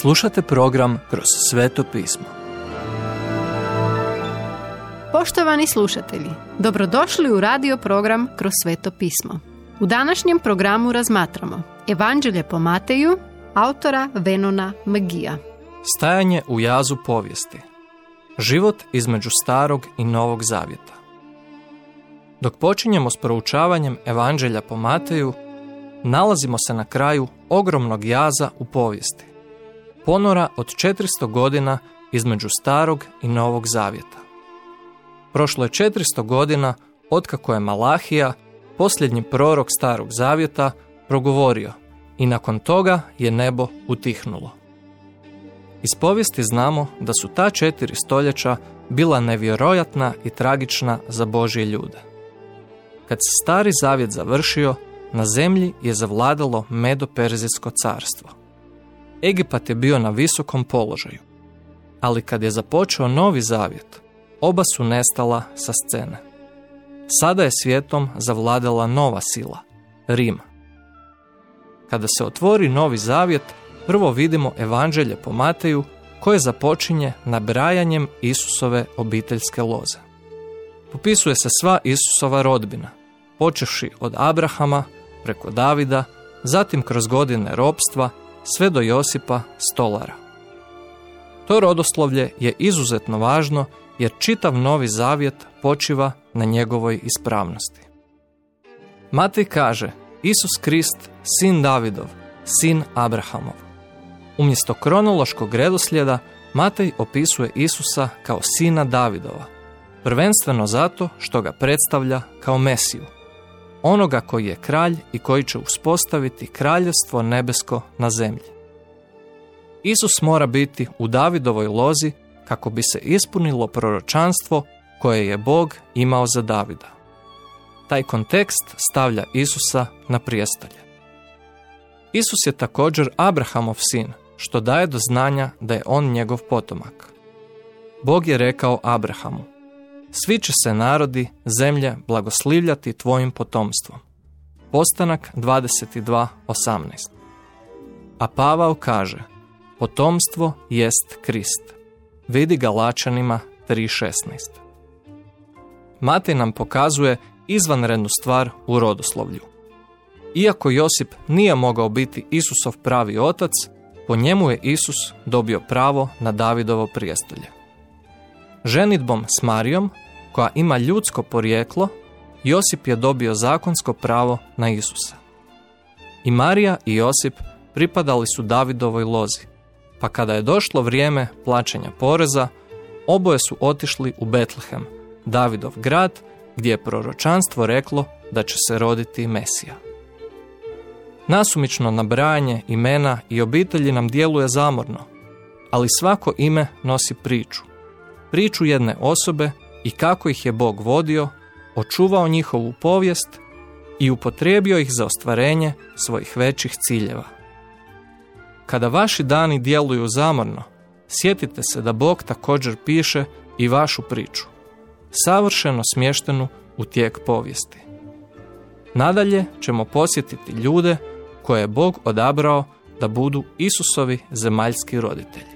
Slušate program Kroz sveto pismo. Poštovani slušatelji, dobrodošli u radio program Kroz sveto pismo. U današnjem programu razmatramo Evanđelje po Mateju, autora Venona Magija. Stajanje u jazu povijesti. Život između starog i novog zavjeta. Dok počinjemo s proučavanjem Evanđelja po Mateju, nalazimo se na kraju ogromnog jaza u povijesti. Ponora od 400 godina između starog i novog zavjeta. Prošlo je 400 godina otkako je Malahija, posljednji prorok starog zavjeta, progovorio i nakon toga je nebo utihnulo. Iz povijesti znamo da su ta četiri stoljeća bila nevjerojatna i tragična za Božje ljude. Kad se stari zavjet završio, na zemlji je zavladalo Medo-Perzijsko carstvo. Egipat je bio na visokom položaju, ali kad je započeo novi zavjet, oba su nestala sa scene. Sada je svijetom zavladala nova sila, Rim. Kada se otvori novi zavjet, prvo vidimo evanđelje po Mateju koje započinje nabrajanjem Isusove obiteljske loze. Popisuje se sva Isusova rodbina, počevši od Abrahama preko Davida, zatim kroz godine ropstva sve do Josipa stolara. To rodoslovlje je izuzetno važno jer čitav novi zavjet počiva na njegovoj ispravnosti. Matej kaže Isus Krist, sin Davidov, sin Abrahamov. Umjesto kronološkog redoslijeda Matej opisuje Isusa kao sina Davidova, prvenstveno zato što ga predstavlja kao Mesiju, onoga koji je kralj i koji će uspostaviti kraljevstvo nebesko na zemlji. Isus mora biti u Davidovoj lozi kako bi se ispunilo proročanstvo koje je Bog imao za Davida. Taj kontekst stavlja Isusa na prijestolje. Isus je također Abrahamov sin, što daje do znanja da je on njegov potomak. Bog je rekao Abrahamu, svi će se narodi zemlje blagoslivljati tvojim potomstvom. Postanak 22.18 A Pavao kaže, potomstvo jest Krist. Vidi Galačanima 3.16. Matej nam pokazuje izvanrednu stvar u rodoslovlju. Iako Josip nije mogao biti Isusov pravi otac, po njemu je Isus dobio pravo na Davidovo prijestolje. Ženitbom s Marijom, koja ima ljudsko porijeklo, Josip je dobio zakonsko pravo na Isusa. I Marija i Josip pripadali su Davidovoj lozi, pa kada je došlo vrijeme plaćanja poreza, oboje su otišli u Betlehem, Davidov grad, gdje je proročanstvo reklo da će se roditi Mesija. Nasumično nabrajanje imena i obitelji nam djeluje zamorno, ali svako ime nosi priču. Priču jedne osobe i kako ih je Bog vodio, očuvao njihovu povijest i upotrijebio ih za ostvarenje svojih većih ciljeva. Kada vaši dani djeluju zamorno, sjetite se da Bog također piše i vašu priču, savršeno smještenu u tijek povijesti. Nadalje ćemo posjetiti ljude koje je Bog odabrao da budu Isusovi zemaljski roditelji.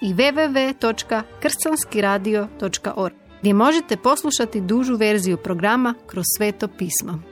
i www.kršćanskiradio.org gdje možete poslušati dužu verziju programa kroz sveto pismo.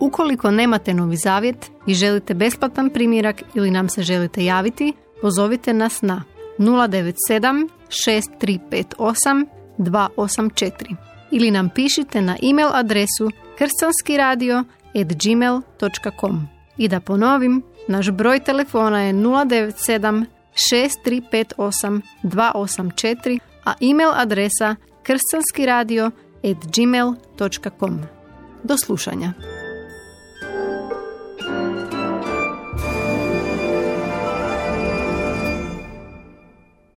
Ukoliko nemate novi zavjet i želite besplatan primjerak ili nam se želite javiti, pozovite nas na 097 6358 284 ili nam pišite na e-mail adresu kršćanskiradio.gmail.com I da ponovim, naš broj telefona je 097 6358 284, a e-mail adresa kršćanskiradio.gmail.com. Do slušanja.